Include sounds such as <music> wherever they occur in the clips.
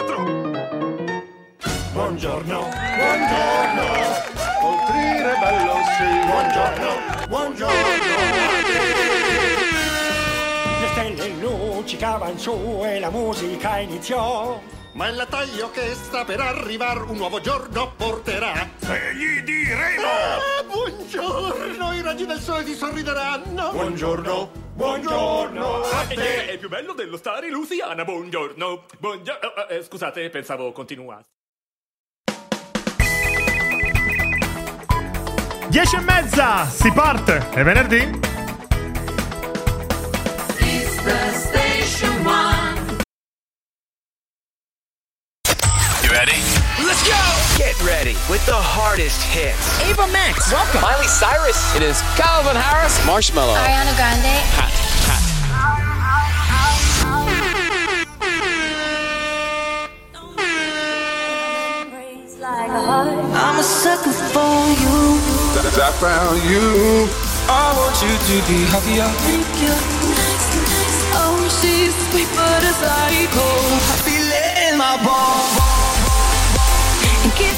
4. Buongiorno, buongiorno, Oltrire bello sì, buongiorno, buongiorno Le stelle luccicavano su e la musica iniziò. Ma è la taglio che sta per arrivare un nuovo giorno porterà. E gli diremo! Ah! Buongiorno, i raggi del sole ti sorrideranno. Buongiorno, buongiorno a È, te. è più bello dello stare in Lusiana, buongiorno. Buongiorno. eh, eh, scusate, pensavo continuasse. 10 e mezza, si parte. È venerdì? You Get ready with the hardest hits. Ava Max, welcome. Miley Cyrus. It is Calvin Harris. Marshmallow. Ariana Grande. Hat, hat. I'm a sucker for you. I found you. I want you to be happier. Thank you. Oh, she's sweet but a psycho. I feel it in my bones.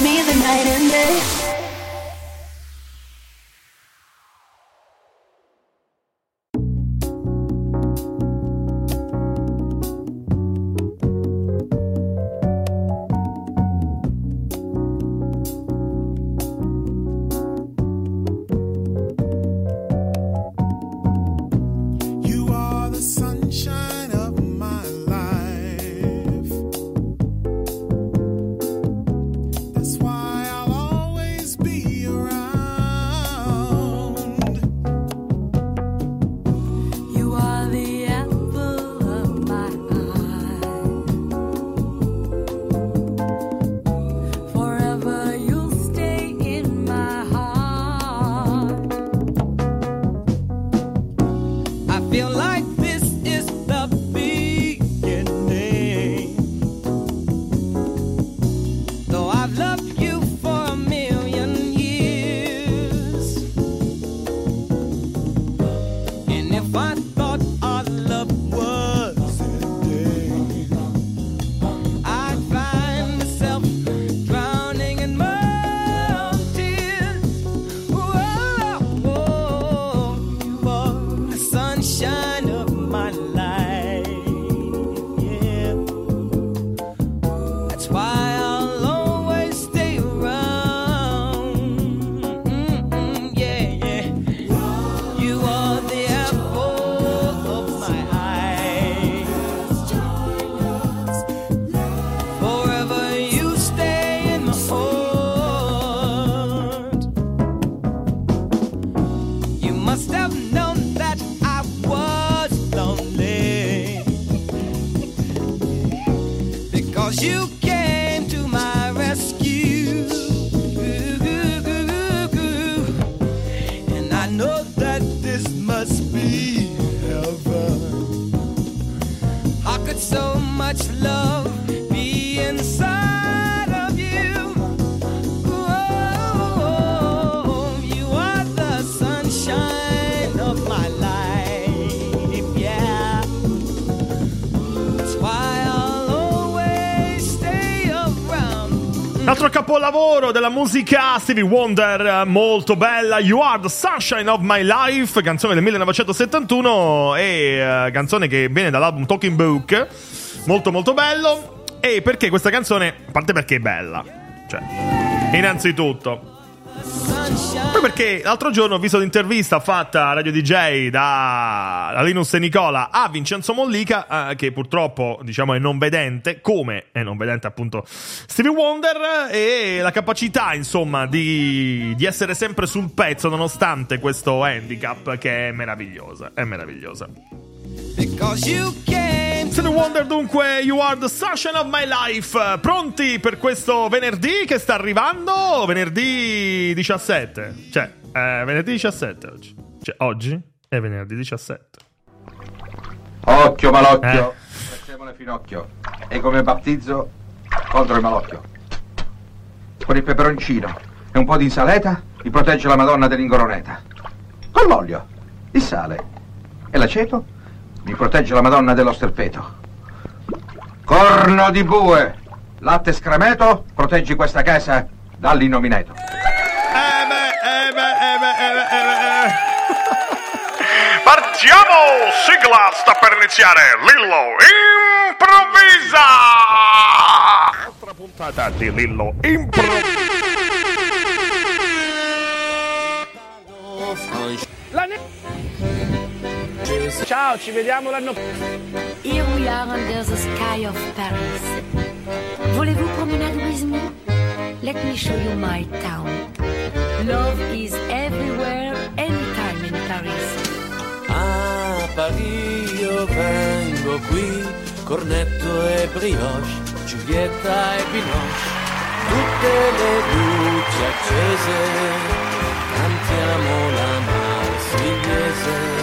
Me the night and day. That's why I'll della musica Stevie Wonder, molto bella. You are the sunshine of my life, canzone del 1971 e eh, canzone che viene dall'album Talking Book. Molto molto bello. E perché questa canzone, a parte perché è bella, cioè, innanzitutto. Poi perché l'altro giorno ho visto l'intervista fatta a Radio DJ da, da Linus e Nicola a Vincenzo Mollica, eh, che purtroppo diciamo è non vedente, come è non vedente appunto Stevie Wonder, e la capacità insomma di, di essere sempre sul pezzo nonostante questo handicap che è meravigliosa, è meravigliosa. Because you came Stevie Wonder dunque, You Are the Sunshine of My Life. Pronti per questo venerdì che sta arrivando? Venerdì 17. Cioè, eh, venerdì 17 oggi. Cioè, oggi è venerdì 17. Occhio malocchio, Eh. facciamo le finocchio. E come battizzo contro il malocchio. Con il peperoncino e un po' di insalata mi protegge la Madonna dell'Ingoroneta. Con l'olio, il sale e l'aceto mi protegge la Madonna dello sterpeto. Corno di bue, latte scremeto, proteggi questa casa dall'innomineto. Eh beh, eh beh, eh beh, eh beh, eh beh, eh. <laughs> Partiamo! Sigla sta per iniziare. Lillo improvvisa! Altra puntata di Lillo improvvisa. Ciao, ci vediamo l'anno Here we are under the sky of Paris. Voulez-vous promenade with me? Let me show you my town. Love is everywhere, anytime in Paris. A Parigi io vengo qui, cornetto e brioche, Giulietta e Binoche, tutte le luci accese, cantiamo la marsigliese,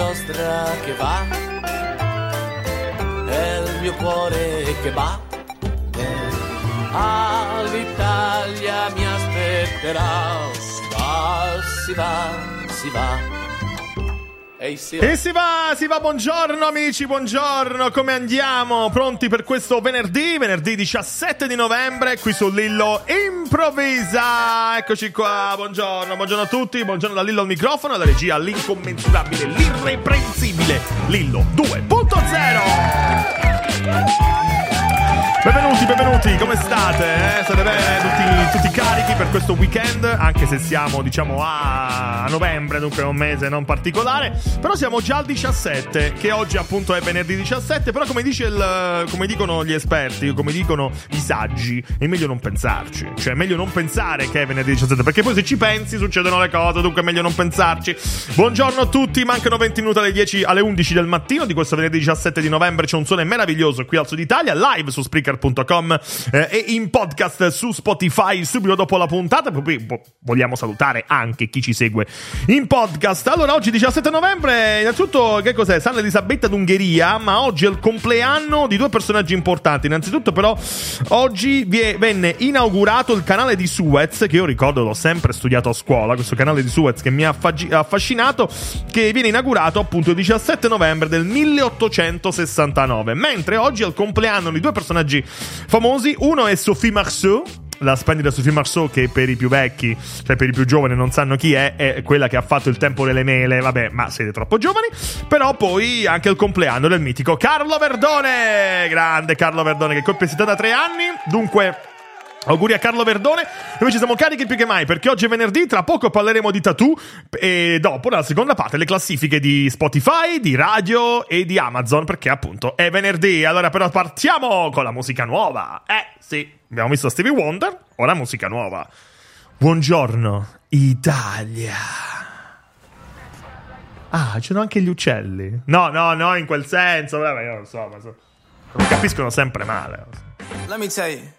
giostra che va è il mio cuore che batte. All'Italia mi aspetterà. Si va, si va, si va. Ehi, va. E si va, si va, buongiorno amici, buongiorno, come andiamo? Pronti per questo venerdì, venerdì 17 di novembre, qui su Lillo Improvvisa. Eccoci qua, buongiorno, buongiorno a tutti, buongiorno da Lillo al microfono, alla regia l'incommensurabile, l'irreprensibile Lillo 2.0. Benvenuti, benvenuti, come state? eh? State bene? Tutti, tutti carichi per questo weekend? Anche se siamo, diciamo, a, novembre, dunque è un mese non particolare. Però siamo già al 17, che oggi appunto è venerdì 17. Però come, il, come dicono gli esperti, come dicono i saggi, è meglio non pensarci. Cioè è meglio non pensare che è venerdì 17, perché poi se ci pensi succedono le cose, dunque è meglio non pensarci. Buongiorno a tutti, mancano 20 minuti alle 10 alle 11 del mattino di questo venerdì 17 di novembre. C'è un sole meraviglioso qui al Sud Italia, live su Spreaker.com eh, e in podcast su Spotify subito dopo la puntata. Poi vo- vogliamo salutare anche chi ci segue in podcast. Allora, oggi 17 novembre, innanzitutto, che cos'è? San Elisabetta d'Ungheria, ma oggi è il compleanno di due personaggi importanti. Innanzitutto, però, oggi venne inaugurato il canale di Suez, che io ricordo l'ho sempre studiato a scuola, questo canale di Suez che mi ha affascinato, che viene inaugurato appunto il 17 novembre del 1869. Mentre oggi è il compleanno di due personaggi famosi. Uno è Sophie Marceau. La splendida Sophie Marceau, che per i più vecchi, cioè per i più giovani, non sanno chi è, è quella che ha fatto il tempo delle mele. Vabbè, ma siete troppo giovani. Però poi anche il compleanno del mitico Carlo Verdone. Grande Carlo Verdone, che compie 73 anni. Dunque. Auguri a Carlo Verdone. Noi ci siamo carichi più che mai perché oggi è venerdì. Tra poco parleremo di tattoo. E dopo, nella seconda parte, le classifiche di Spotify, di radio e di Amazon. Perché appunto è venerdì. Allora, però, partiamo con la musica nuova. Eh, sì, abbiamo visto Stevie Wonder. Ora musica nuova. Buongiorno, Italia. Ah, ci sono anche gli uccelli. No, no, no, in quel senso. Vabbè, io non so, ma so- capiscono sempre male. Let me tell you.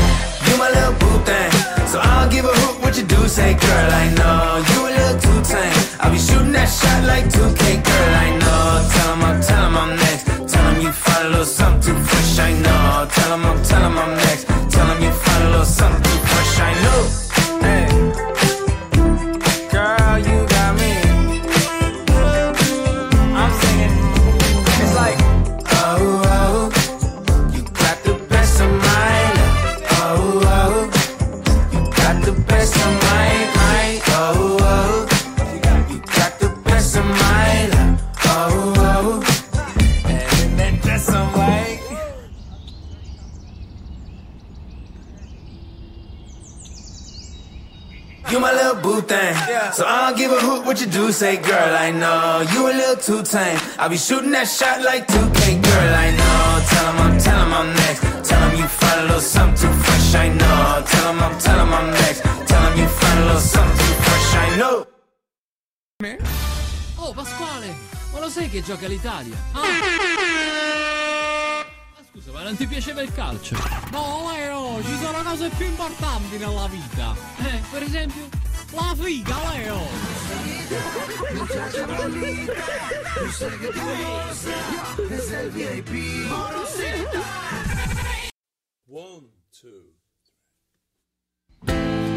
You my little boo thing. So I'll give a hoot what you do say, girl. I know you a little too tame. I'll be shooting that shot like 2K, girl. I know. Tell 'em I'm, tell 'em I'm next. Tell 'em you find a little something too fresh. I know. Tell 'em I'm, tell 'em I'm next. You my little boo thing. So I don't give a hoot what you do say, girl. I know you a little too tame. I'll be shooting that shot like 2K, girl. I know. Tell Tell 'em I'm, tell 'em I'm next. Tell 'em you find a little something too fresh. I know. Tell Tell 'em I'm, tell 'em I'm next. Tell 'em you find a little something too fresh. I know. Oh Pasquale, ma lo sai che gioca l'Italia? Ah. Scusa, ma non ti piaceva il calcio? No, Leo, ci sono cose più importanti nella vita. Eh, per esempio, la figa, Leo. One, two. I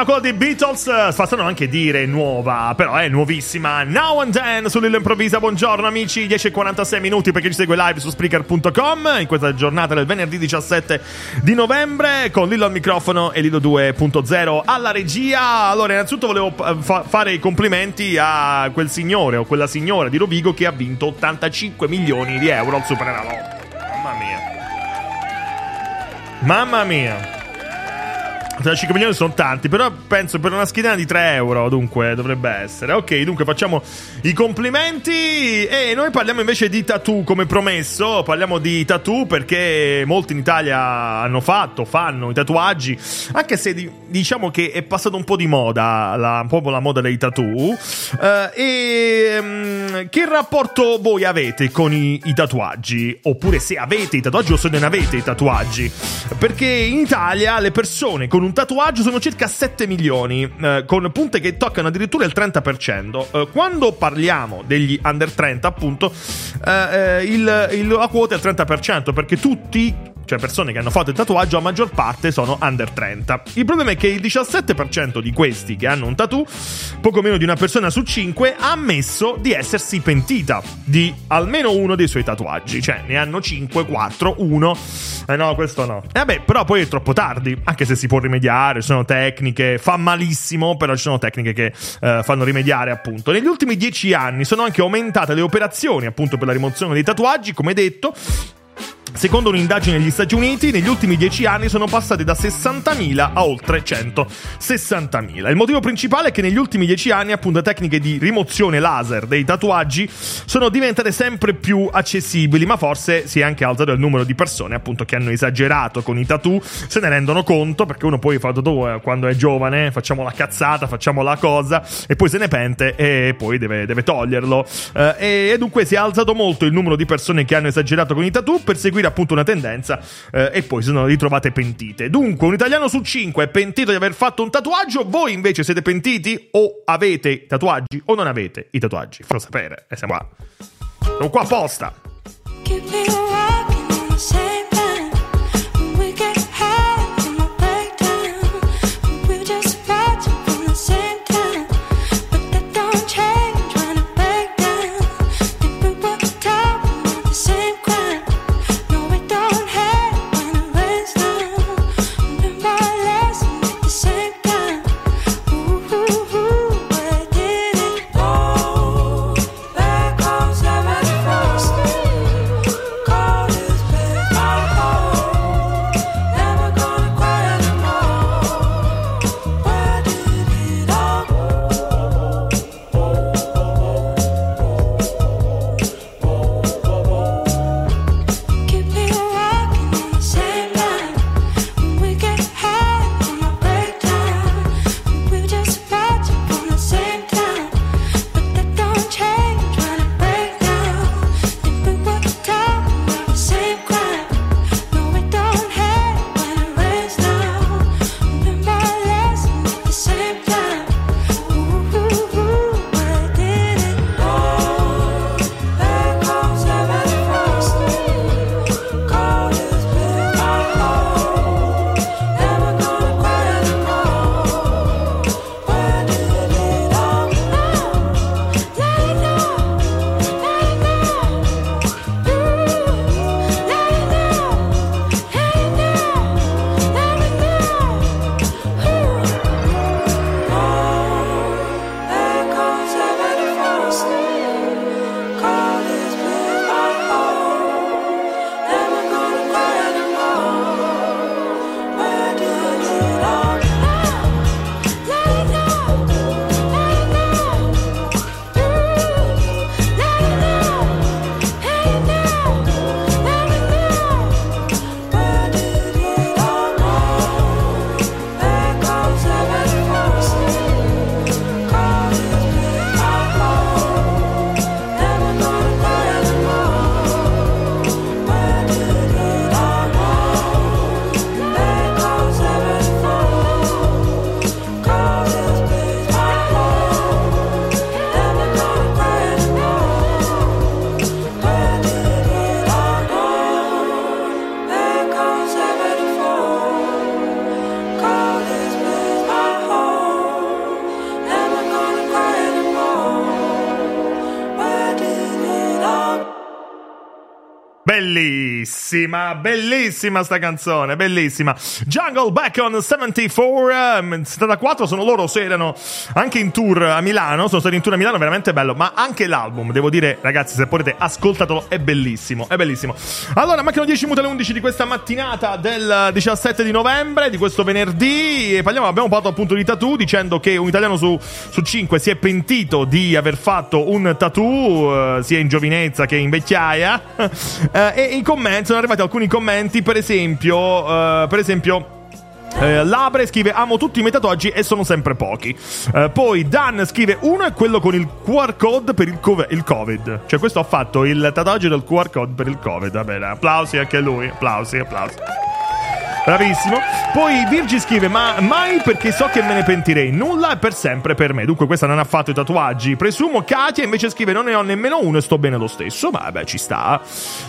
nuovissima quella dei Beatles, eh, possono anche dire nuova, però è nuovissima. Now and Then su Lillo Improvvisa. Buongiorno amici, 10.46 minuti perché ci segue live su Spreaker.com in questa giornata del venerdì 17 di novembre con Lillo al microfono e Lillo 2.0 alla regia. Allora, innanzitutto volevo eh, fa- fare i complimenti a quel signore o quella signora di Rovigo che ha vinto 85 milioni di euro al Superenalotto. Mamma mia. Mamma mia. 5 milioni sono tanti, però penso per una schedina di 3 euro, dunque dovrebbe essere. Ok, dunque facciamo i complimenti e noi parliamo invece di tattoo come promesso, parliamo di tattoo perché molti in Italia hanno fatto, fanno i tatuaggi, anche se di- diciamo che è passato un po' di moda, la, un po' la moda dei tattoo. Eh, e mm, che rapporto voi avete con i, i tatuaggi? Oppure se avete i tatuaggi o se non avete i tatuaggi? Perché in Italia le persone con un tatuaggio sono circa 7 milioni, eh, con punte che toccano addirittura il 30%. Eh, quando parliamo degli under 30, appunto, eh, eh, il- il- la quota è il 30%, perché tutti cioè persone che hanno fatto il tatuaggio, a maggior parte sono under 30. Il problema è che il 17% di questi che hanno un tattoo, poco meno di una persona su 5, ha ammesso di essersi pentita di almeno uno dei suoi tatuaggi. Cioè, ne hanno 5, 4, 1. Eh no, questo no. E vabbè, però poi è troppo tardi, anche se si può rimediare, sono tecniche, fa malissimo, però ci sono tecniche che eh, fanno rimediare, appunto. Negli ultimi 10 anni sono anche aumentate le operazioni, appunto, per la rimozione dei tatuaggi, come detto. Secondo un'indagine negli Stati Uniti, negli ultimi 10 anni sono passati da 60.000 a oltre 160.000. Il motivo principale è che negli ultimi 10 anni, appunto, tecniche di rimozione laser dei tatuaggi sono diventate sempre più accessibili, ma forse si è anche alzato il numero di persone, appunto, che hanno esagerato con i tattoo, se ne rendono conto, perché uno poi fa tattoo eh, quando è giovane, facciamo la cazzata, facciamo la cosa, e poi se ne pente e poi deve, deve toglierlo. Eh, e, e dunque si è alzato molto il numero di persone che hanno esagerato con i tattoo per seguire appunto una tendenza eh, e poi si sono ritrovate pentite. Dunque, un italiano su cinque è pentito di aver fatto un tatuaggio, voi invece siete pentiti o avete tatuaggi o non avete i tatuaggi? Fatelo sapere, e siamo qua. Siamo qua apposta. Keep belli! Bellissima, bellissima sta canzone, bellissima. Jungle Back on 74, ehm, 74 sono loro, se erano anche in tour a Milano, sono stati in tour a Milano, veramente bello, ma anche l'album, devo dire ragazzi, se potete ascoltatelo, è bellissimo, è bellissimo. Allora, mancano 10 minuti alle 11 di questa mattinata del 17 di novembre, di questo venerdì, e parliamo, abbiamo parlato appunto di tattoo, dicendo che un italiano su, su 5 si è pentito di aver fatto un tattoo, eh, sia in giovinezza che in vecchiaia. <laughs> Eh, e i commenti sono arrivati alcuni commenti, per esempio, eh, per esempio. Eh, Labre scrive amo tutti i miei tatuaggi e sono sempre pochi. Eh, poi Dan scrive uno è quello con il QR code per il, cove- il covid. Cioè questo ha fatto il tatuaggio del QR code per il covid. Va bene applausi anche a lui applausi applausi Bravissimo. Poi Virgi scrive: Ma mai perché so che me ne pentirei. Nulla è per sempre per me. Dunque, questa non ha fatto i tatuaggi. Presumo. Katia invece scrive: Non ne ho nemmeno uno e sto bene lo stesso. Ma vabbè, ci sta.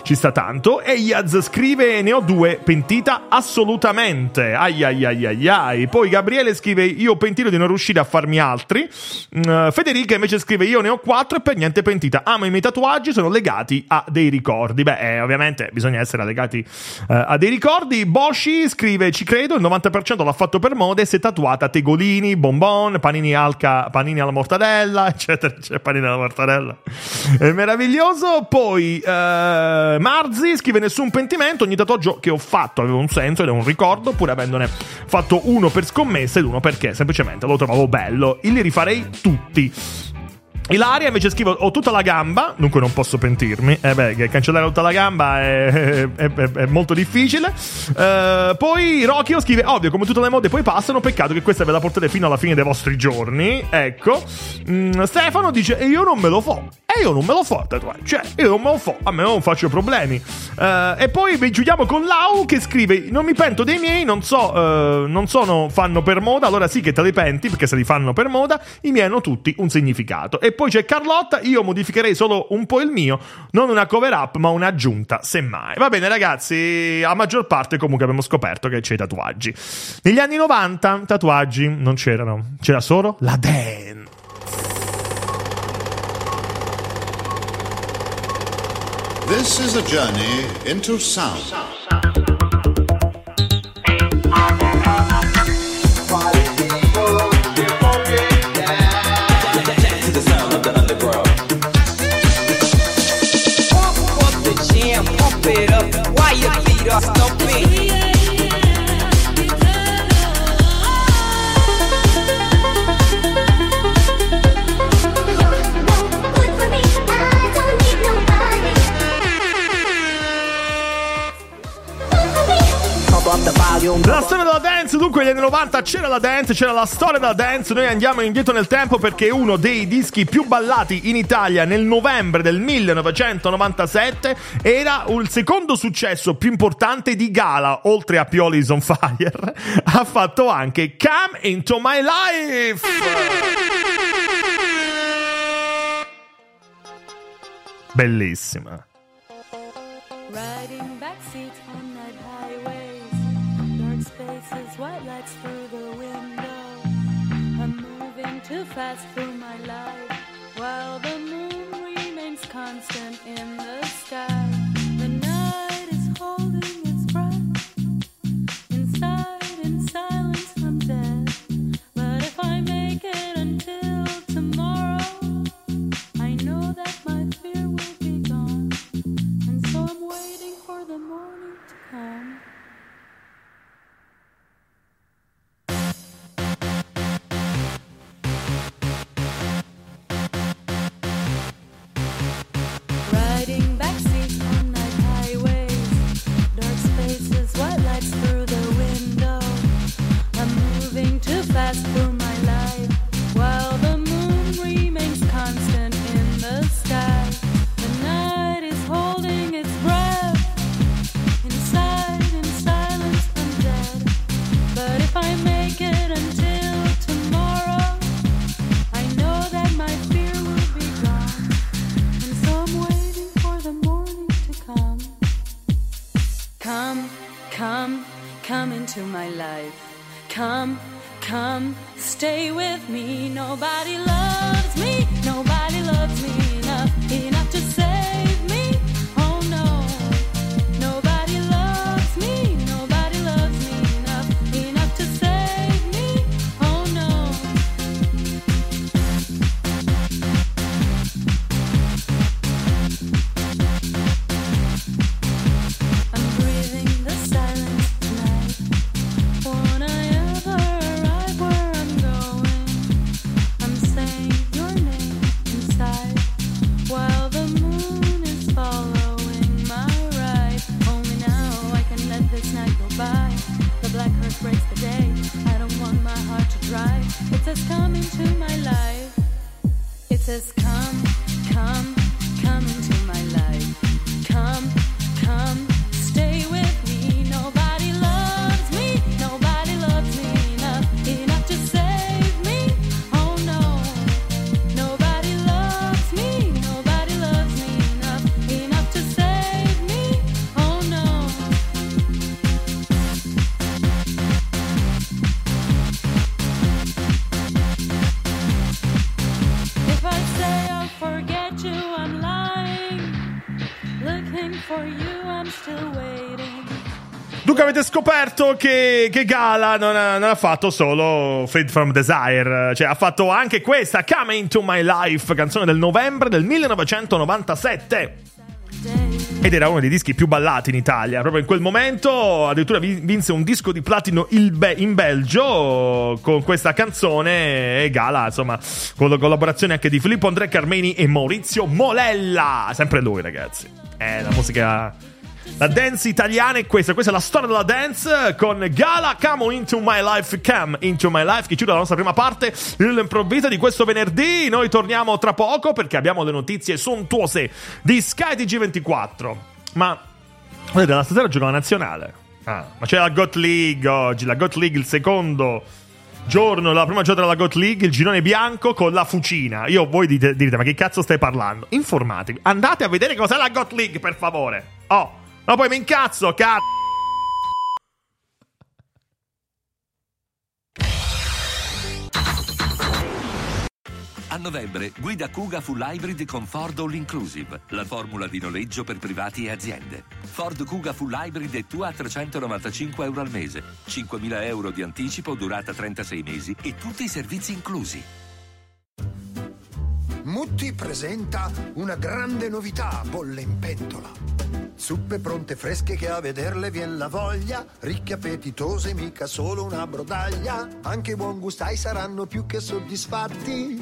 Ci sta tanto. E Yaz scrive: Ne ho due. Pentita assolutamente. Ai ai ai ai ai. Poi Gabriele scrive: Io pentito di non riuscire a farmi altri. Mm, Federica invece scrive: Io ne ho quattro e per niente pentita. Amo i miei tatuaggi, sono legati a dei ricordi. Beh, eh, ovviamente bisogna essere legati eh, a dei ricordi. Boshi scrive: Ci credo, il 90% l'ha fatto per moda e si è tatuata tegolini, bonbon, panini, alca, panini alla mortadella, <laughs> eccetera, eccetera. Panini alla mortadella. È meraviglioso. Poi eh, Marzi scrive: Nessun pentimento. Ogni tatuaggio che ho fatto aveva un senso ed è un ricordo, pur avendone fatto uno per scommessa ed uno perché semplicemente lo trovavo bello. E li rifarei tutti. Ilaria invece scrive ho tutta la gamba, dunque non posso pentirmi. Eh beh, cancellare tutta la gamba è, è- è- è molto difficile. Eh, poi Rocchio scrive ovvio, come tutte le mode poi passano, peccato che questa ve la portate fino alla fine dei vostri giorni. Ecco. Mm, Stefano dice e io non me lo fo. E io non me lo fo. Cioè, io non me lo fo, a me non faccio problemi. Eh, e poi vi chiudiamo con Lau che scrive non mi pento dei miei, non so, eh, non sono fanno per moda, allora sì che te li penti perché se li fanno per moda, i miei hanno tutti un significato. E poi c'è Carlotta, io modificherei solo un po' il mio, non una cover up ma un'aggiunta, semmai. Va bene ragazzi, a maggior parte comunque abbiamo scoperto che c'è i tatuaggi. Negli anni 90 tatuaggi non c'erano, c'era solo la dance. This is a journey into sound. Anni 90 c'era la dance, c'era la storia della dance, noi andiamo indietro nel tempo perché uno dei dischi più ballati in Italia nel novembre del 1997 era il secondo successo più importante di Gala, oltre a Pioli is on Fire, <laughs> ha fatto anche Come Into My Life. Bellissima. Riding fast through my life, while the moon remains constant in the sky. This. Scoperto che, che Gala non ha, non ha fatto solo Fade from Desire, cioè ha fatto anche questa Come Into My Life, canzone del novembre del 1997. Ed era uno dei dischi più ballati in Italia. Proprio in quel momento addirittura vi- vinse un disco di platino in Belgio con questa canzone e Gala, insomma, con la collaborazione anche di Filippo Andrea Carmeni e Maurizio Molella. Sempre lui, ragazzi. È la musica... La dance italiana è questa, questa è la storia della dance con Gala Come Into My Life, Come Into My Life che chiude la nostra prima parte dell'improvvisa di questo venerdì. Noi torniamo tra poco perché abbiamo le notizie sontuose di Sky TG24. Ma vedete, la stasera gioca la nazionale. Ah, ma c'è la GOT League oggi, la GOT League il secondo giorno, la prima giornata della GOT League, il girone bianco con la fucina. Io voi dite, direte, ma che cazzo stai parlando? Informatevi, andate a vedere cos'è la GOT League, per favore. Oh, ma poi mi incazzo, cazzo. A novembre, guida Kuga Full Hybrid con Ford All Inclusive, la formula di noleggio per privati e aziende. Ford Kuga Full Hybrid è tua a 395 euro al mese, 5.000 euro di anticipo, durata 36 mesi e tutti i servizi inclusi. Mutti presenta una grande novità, bolle in pentola. Zuppe pronte fresche che a vederle vien la voglia, ricche appetitose, mica solo una brodaglia. Anche i buon gustai saranno più che soddisfatti.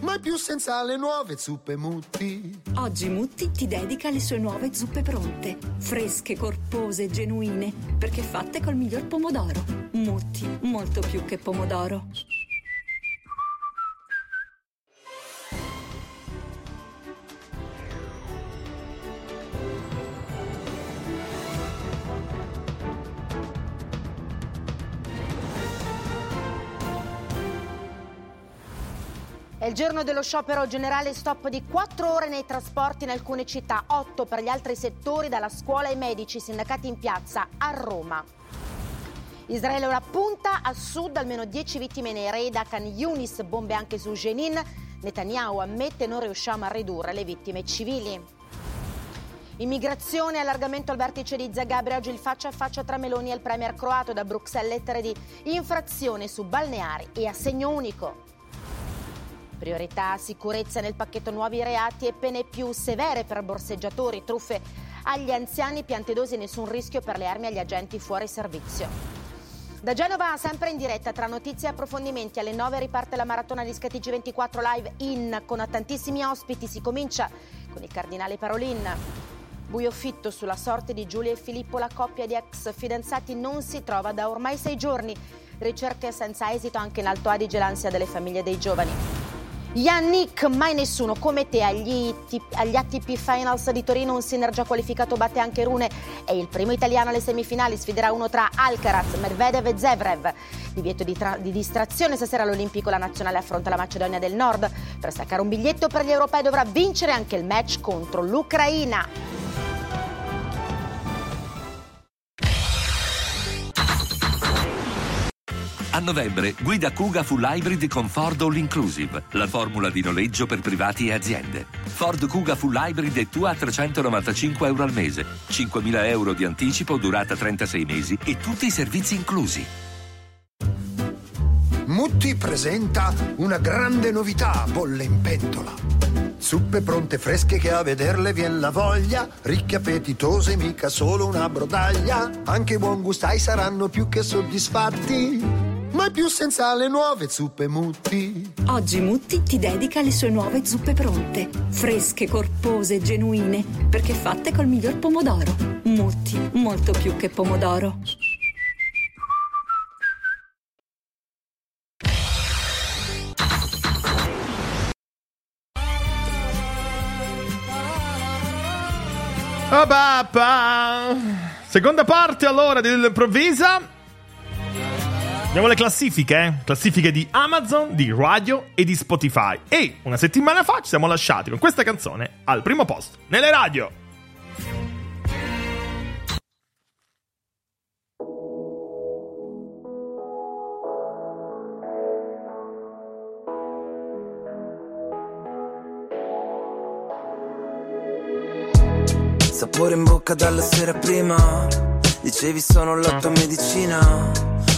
Mai più senza le nuove zuppe Mutti. Oggi Mutti ti dedica le sue nuove zuppe pronte, fresche, corpose, genuine, perché fatte col miglior pomodoro. Mutti, molto più che pomodoro. È il giorno dello sciopero generale, stop di 4 ore nei trasporti in alcune città, 8 per gli altri settori, dalla scuola ai medici, sindacati in piazza a Roma. Israele ora punta a sud, almeno 10 vittime nei raid a Khan Yunis, bombe anche su Jenin. Netanyahu ammette non riusciamo a ridurre le vittime civili. Immigrazione, allargamento al vertice di Zagabria, oggi il faccia a faccia tra Meloni e il premier croato da Bruxelles, lettere di infrazione su balneari e assegno unico. Priorità sicurezza nel pacchetto nuovi reati e pene più severe per borseggiatori, truffe agli anziani, piante dosi, nessun rischio per le armi agli agenti fuori servizio. Da Genova, sempre in diretta, tra notizie e approfondimenti, alle 9 riparte la maratona di SkyTG 24 Live in con tantissimi ospiti. Si comincia con il cardinale Parolin. Buio fitto sulla sorte di Giulia e Filippo, la coppia di ex fidanzati non si trova da ormai sei giorni. Ricerche senza esito anche in Alto Adige l'ansia delle famiglie dei giovani. Yannick, mai nessuno come te agli, agli ATP Finals di Torino, un sinner già qualificato batte anche Rune, è il primo italiano alle semifinali, sfiderà uno tra Alcaraz, Medvedev e Zevrev. Divieto di, tra- di distrazione, stasera all'Olimpico la nazionale affronta la Macedonia del Nord. Per staccare un biglietto per gli europei dovrà vincere anche il match contro l'Ucraina. A novembre, guida Kuga Full Hybrid con Ford All Inclusive, la formula di noleggio per privati e aziende. Ford Kuga Full Hybrid è tua a 395 euro al mese, 5.000 euro di anticipo, durata 36 mesi e tutti i servizi inclusi. Mutti presenta una grande novità, bolle in pentola. Zuppe pronte fresche che a vederle vien la voglia, ricche appetitose, mica solo una brodaglia. Anche i buon gustai saranno più che soddisfatti mai più senza le nuove zuppe Mutti. Oggi Mutti ti dedica le sue nuove zuppe pronte, fresche, corpose, genuine, perché fatte col miglior pomodoro. Mutti, molto più che pomodoro. Oh. Seconda parte allora dell'improvvisa Abbiamo le classifiche, eh? classifiche di Amazon, di radio e di Spotify. E una settimana fa ci siamo lasciati con questa canzone al primo posto, nelle radio. Sapore in bocca dalla sera prima Dicevi sono la tua medicina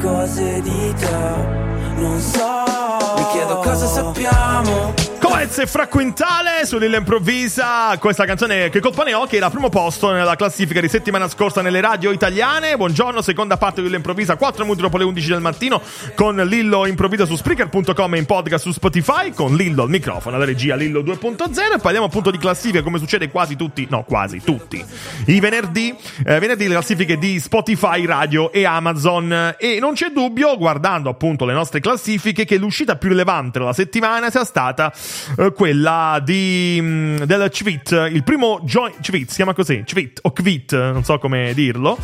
Cose di te non so. Mi chiedo cosa sappiamo Coez e Fra Quintale Improvvisa. Questa canzone che colpa ne ho, che era al primo posto nella classifica di settimana scorsa nelle radio italiane. Buongiorno, seconda parte di Improvvisa, 4 minuti dopo le 11 del mattino, con Lillo Improvvisa su Spreaker.com e in podcast su Spotify, con Lillo al microfono, alla regia Lillo 2.0. E parliamo appunto di classifiche, come succede quasi tutti, no, quasi tutti, i venerdì. Eh, venerdì le classifiche di Spotify, radio e Amazon. E non c'è dubbio, guardando appunto le nostre classifiche, che l'uscita più rilevante della settimana sia stata quella di mm, del Cvit, il primo joint Cvit, si chiama così, Cvit o Kvit, non so come dirlo.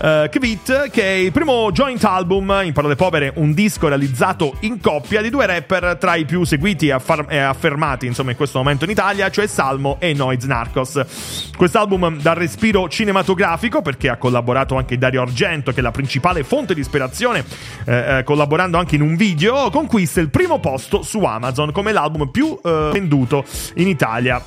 Eh, Kvit che è il primo joint album, in parole povere, un disco realizzato in coppia di due rapper tra i più seguiti e, affar- affermati, insomma, in questo momento in Italia, cioè Salmo e Noiz Narcos. Quest'album dà respiro cinematografico perché ha collaborato anche Dario Argento, che è la principale fonte di ispirazione, eh, eh, collaborando anche in un video, conquista il primo posto su Amazon come l'album più eh, venduto in Italia.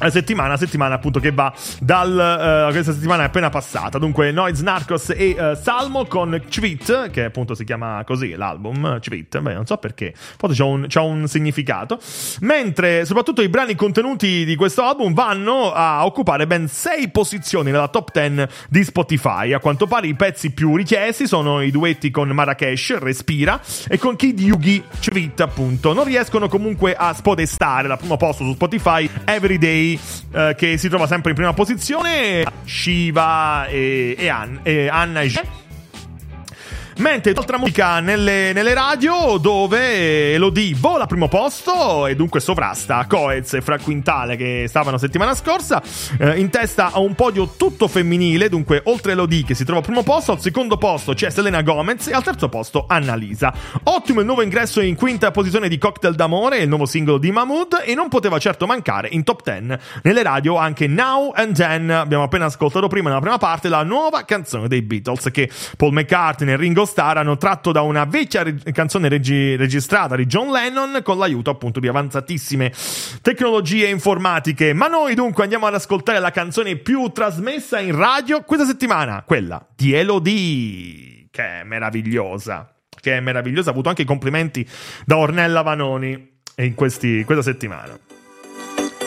La settimana, settimana appunto che va dal. eh, questa settimana è appena passata. Dunque, Noiz Narcos e eh, Salmo con Cvit, che appunto si chiama così l'album. Cvit, beh, non so perché. Poi c'ha un, c'ha un significato. Mentre soprattutto i brani contenuti di questo album vanno a occupare ben 6 posizioni nella top 10 di Spotify. A quanto pare i pezzi più richiesti sono i duetti con Marrakesh, Respira, e con Kid Yugi, Cvit, appunto. Non riescono comunque a spodestare dal primo posto su Spotify Everyday eh, che si trova sempre in prima posizione, Shiva e, e, An- e Anna e G. Mentre altra musica nelle, nelle radio dove Elodie vola primo posto e dunque sovrasta Coez e Fra Quintale che stavano settimana scorsa eh, in testa a un podio tutto femminile. Dunque oltre Elodie che si trova al primo posto al secondo posto c'è Selena Gomez e al terzo posto Annalisa. Ottimo il nuovo ingresso in quinta posizione di Cocktail d'Amore il nuovo singolo di Mahmood e non poteva certo mancare in top 10 nelle radio anche Now and Then. Abbiamo appena ascoltato prima nella prima parte la nuova canzone dei Beatles che Paul McCartney e Ringo Ghost Arano tratto da una vecchia reg- canzone regi- registrata di John Lennon con l'aiuto appunto di avanzatissime tecnologie informatiche. Ma noi dunque andiamo ad ascoltare la canzone più trasmessa in radio questa settimana, quella di Elodie, che è meravigliosa, che è meravigliosa, ha avuto anche i complimenti da Ornella Vanoni in questi- questa settimana.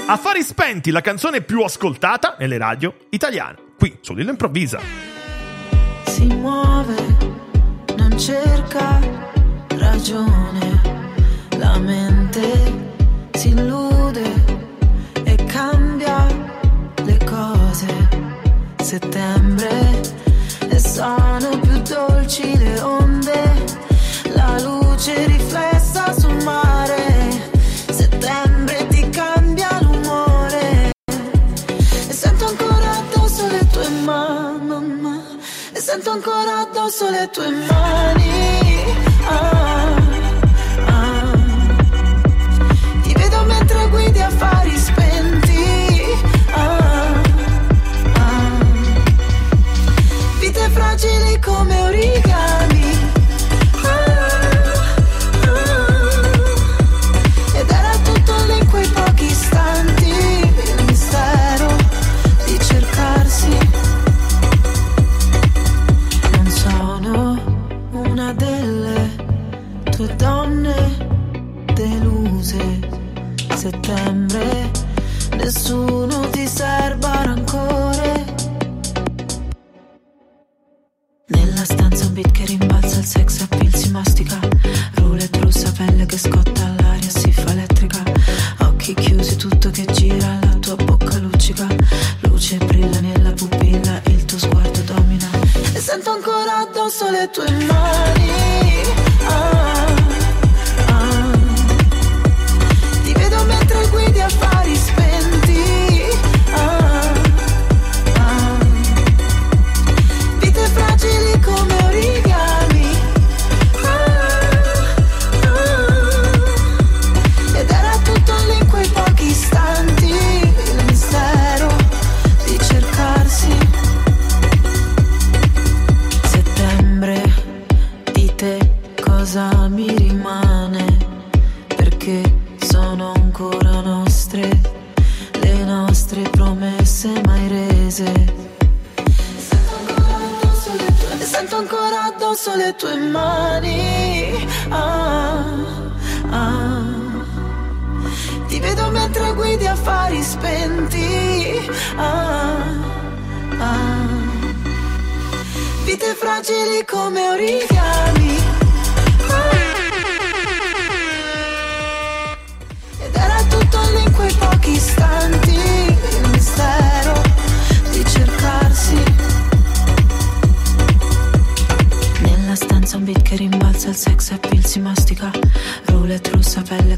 Affari spenti, la canzone più ascoltata nelle radio italiane, qui su Lilla Improvvisa. si muove, cerca ragione, la mente si illude e cambia le cose. Settembre e sono più dolci le onde, la luce riflessa sento ancora addosso le tue mani Ah. Beat che rimbalza il sex appeal si mastica. Roulette rossa, pelle che scotta all'aria, si fa elettrica. Occhi chiusi, tutto che gira,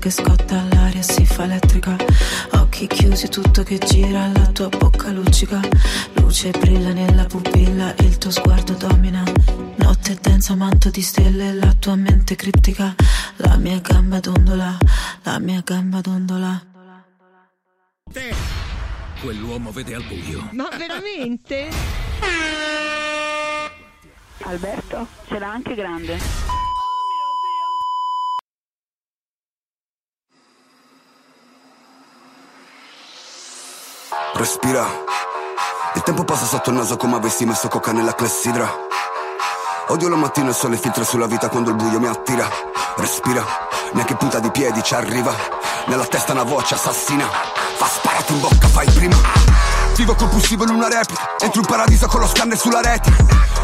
che scotta all'aria si fa elettrica Occhi chiusi tutto che gira la tua bocca luccica Luce brilla nella pupilla il tuo sguardo domina Notte densa manto di stelle la tua mente criptica La mia gamba dondola, la mia gamba dondola Quell'uomo vede al buio. Ma veramente? Alberto, ce l'ha anche grande. Respira. Il tempo passa sotto il naso come avessi messo coca nella clessidra. Odio la mattina il sole filtra sulla vita quando il buio mi attira. Respira. Neanche punta di piedi ci arriva. Nella testa una voce assassina. Fa sparati in bocca, fai prima. Vivo compulsivo in una replica. Entro in paradiso con lo scanner sulla retina.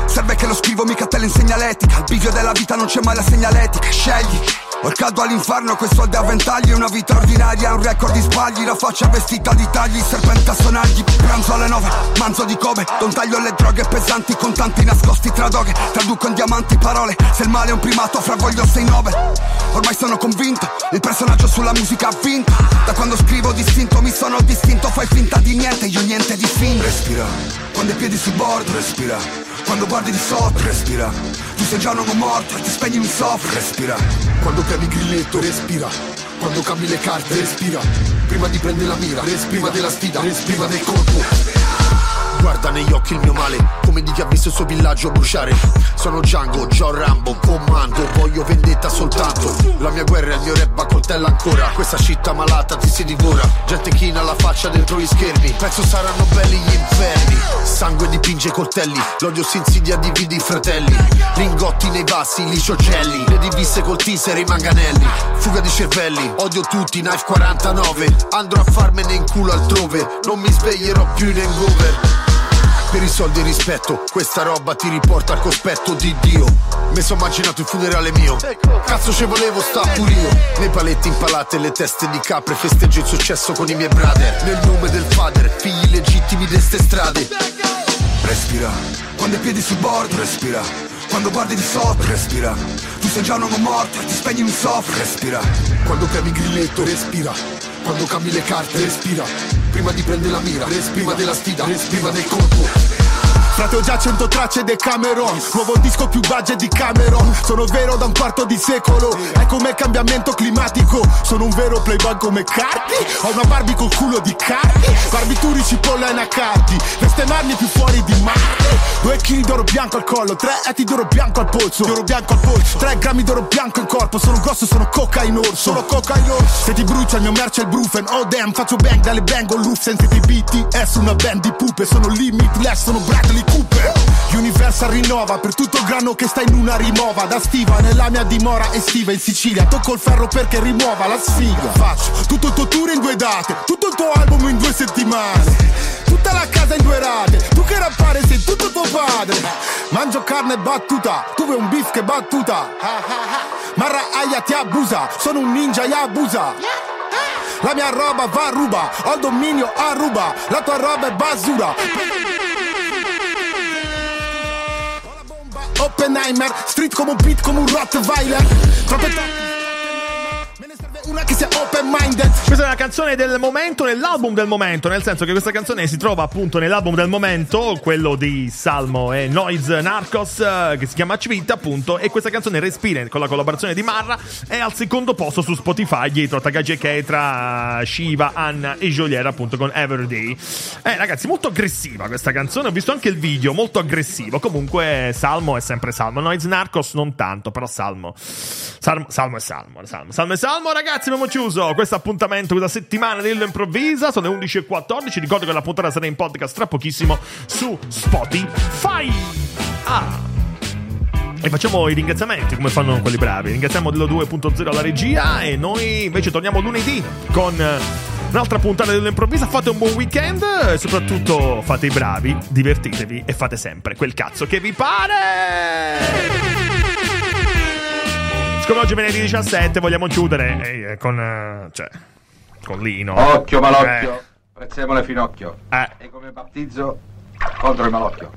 Serve che lo scrivo, mica te l'insegna l'etica. Al bivio della vita non c'è mai la segnaletica. Scegli. Ho il caldo all'inferno, quei soldi a ventagli Una vita ordinaria, un record di sbagli La faccia vestita di tagli, serpente a sonagli Pranzo alle nove, manzo di come Non taglio le droghe pesanti, contanti nascosti tra doghe Traduco in diamanti parole Se il male è un primato, fra voglio sei nove Ormai sono convinto, il personaggio sulla musica ha vinto Da quando scrivo distinto, mi sono distinto Fai finta di niente, io niente di finto Respira, quando i piedi sul bordo, respira Quando guardi di sotto, respira Tu sei già un uomo morto e ti spegni un soffro, respira Quando chiami il grilletto, respira. Quando cambi le carte, respira. Prima di prendere la mira, respira. Prima della sfida, respira del colpo. Guarda negli occhi il mio male, come di chi ha visto il suo villaggio bruciare. Sono Django, John Rambo, comando, voglio vendetta soltanto. La mia guerra è il mio rap a coltella ancora. Questa città malata ti si divora. Gente china la faccia dentro gli schermi. Penso saranno belli gli inferni. Sangue dipinge i coltelli, l'odio si insidia divide i fratelli. Lingotti nei bassi, liciocelli. Le divisse col teaser e i manganelli. Fuga di cervelli, odio tutti, knife 49. Andrò a farmene in culo altrove. Non mi sveglierò più in hangover. Per i soldi rispetto, questa roba ti riporta al cospetto di Dio. Mi sono immaginato il funerale mio. Cazzo ci volevo sta pure io. Nei paletti impalate le teste di capre, festeggio il successo con i miei brother. Nel nome del father, figli legittimi di strade. Respira, quando hai piedi sul bordo, respira. Quando guardi di sotto, respira. Sei già un uomo morto e ti spegni un soffio, respira. Quando premi il grilletto, respira. Quando cambi le carte, respira. Prima di prendere la mira, respira. Della sfida, prima del colpo. Frate ho già 100 tracce dei Cameron. Nuovo disco più budget di Cameron. Sono vero da un quarto di secolo. È come il cambiamento climatico. Sono un vero playboy come Cardi. Ho una Barbie col culo di Cardi. Barbituri cipolla e nacardi Veste marmi più fuori di Marte. Due chili d'oro bianco al collo Tre etti d'oro bianco al polso. D'oro bianco al polso. Tre grammi d'oro bianco in corpo. Sono grosso, sono coca in orso. Sono coca in orso. Se ti brucia il mio merce è il brufen. Oh damn, faccio bang dalle bang o loop Sentiti BTS, una band di pupe Sono limitless, sono Bradley Cooper. Universal rinnova per tutto il grano che sta in una rimova. Da stiva nella mia dimora estiva in Sicilia. Tocco il ferro perché rimuova la sfiga. Faccio tutto il tuo tour in due date. Tutto il tuo album in due settimane. Tutta la casa in due rate. Tu che rappare sei tutto tuo padre. Mangio carne battuta. Tu vuoi un beef che battuta? Marra aia ti abusa. Sono un ninja e abusa la mia roba va a ruba, ho il dominio a ruba, la tua roba è basura. Oppenheimer, street come un beat come un Rottweiler. Troppe una che sia open minded. Questa è una canzone del momento, nell'album del momento, nel senso che questa canzone si trova appunto nell'album del momento, quello di Salmo e Noise Narcos, eh, che si chiama Civita, appunto, e questa canzone respira con la collaborazione di Marra, è al secondo posto su Spotify, dietro a Tagagi Ketra, Shiva, Anna e Joliera, appunto, con Everyday. Eh, ragazzi, molto aggressiva questa canzone, ho visto anche il video, molto aggressivo. Comunque, Salmo è sempre Salmo, Noise Narcos non tanto, però Salmo. Salmo, Salmo è Salmo, Salmo, Salmo è Salmo, ragazzi, abbiamo chiuso questo appuntamento, questa settimana dell'Illo Improvvisa. Sono le 11.14. Ricordo che la puntata sarà in podcast tra pochissimo su Spotify. Ah. E facciamo i ringraziamenti come fanno quelli bravi. Ringraziamo dello 2.0 alla regia e noi invece torniamo lunedì con eh, un'altra puntata dell'improvvisa. Fate un buon weekend e soprattutto fate i bravi, divertitevi e fate sempre quel cazzo che vi pare. Siccome oggi è venerdì 17 vogliamo chiudere eh, con... eh, cioè, con Lino. Occhio malocchio, Eh. prezzemolo e finocchio. Eh. E come battizzo contro il malocchio.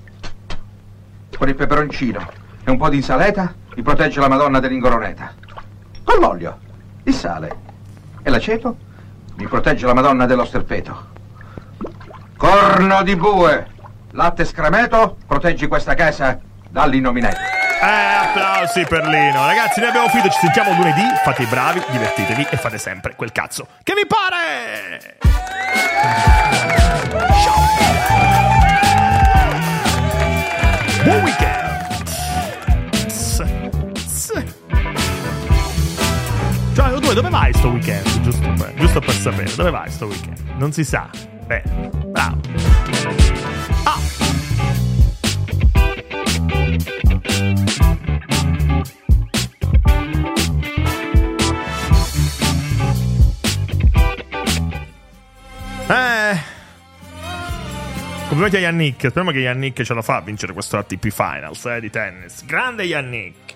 Con il peperoncino e un po' di insalata mi protegge la Madonna dell'Ingoroneta. Con l'olio, il sale e l'aceto mi protegge la Madonna dello sterpeto. Corno di bue, latte scremeto, proteggi questa casa dall'innominetto. Eh, applausi per Lino. Ragazzi, noi abbiamo finito. Ci sentiamo lunedì. Fate i bravi, divertitevi e fate sempre quel cazzo che vi pare. Ciao. Buon weekend. Cioè, dove, dove vai sto weekend? Giusto per, giusto per sapere, dove vai sto weekend? Non si sa. Bene, bravo. Complimenti a Yannick. Speriamo che Yannick ce la fa a vincere questo ATP Finals eh, di tennis. Grande Yannick.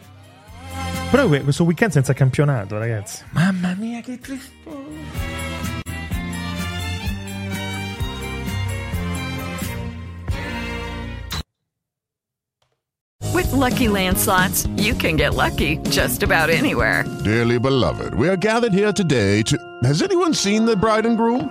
Però que- questo weekend senza campionato, ragazzi. Mamma mia, che tristezza. With Lucky Land slots, you can get lucky just about anywhere. Dearly beloved, we are gathered here today to. Has anyone seen the bride and groom?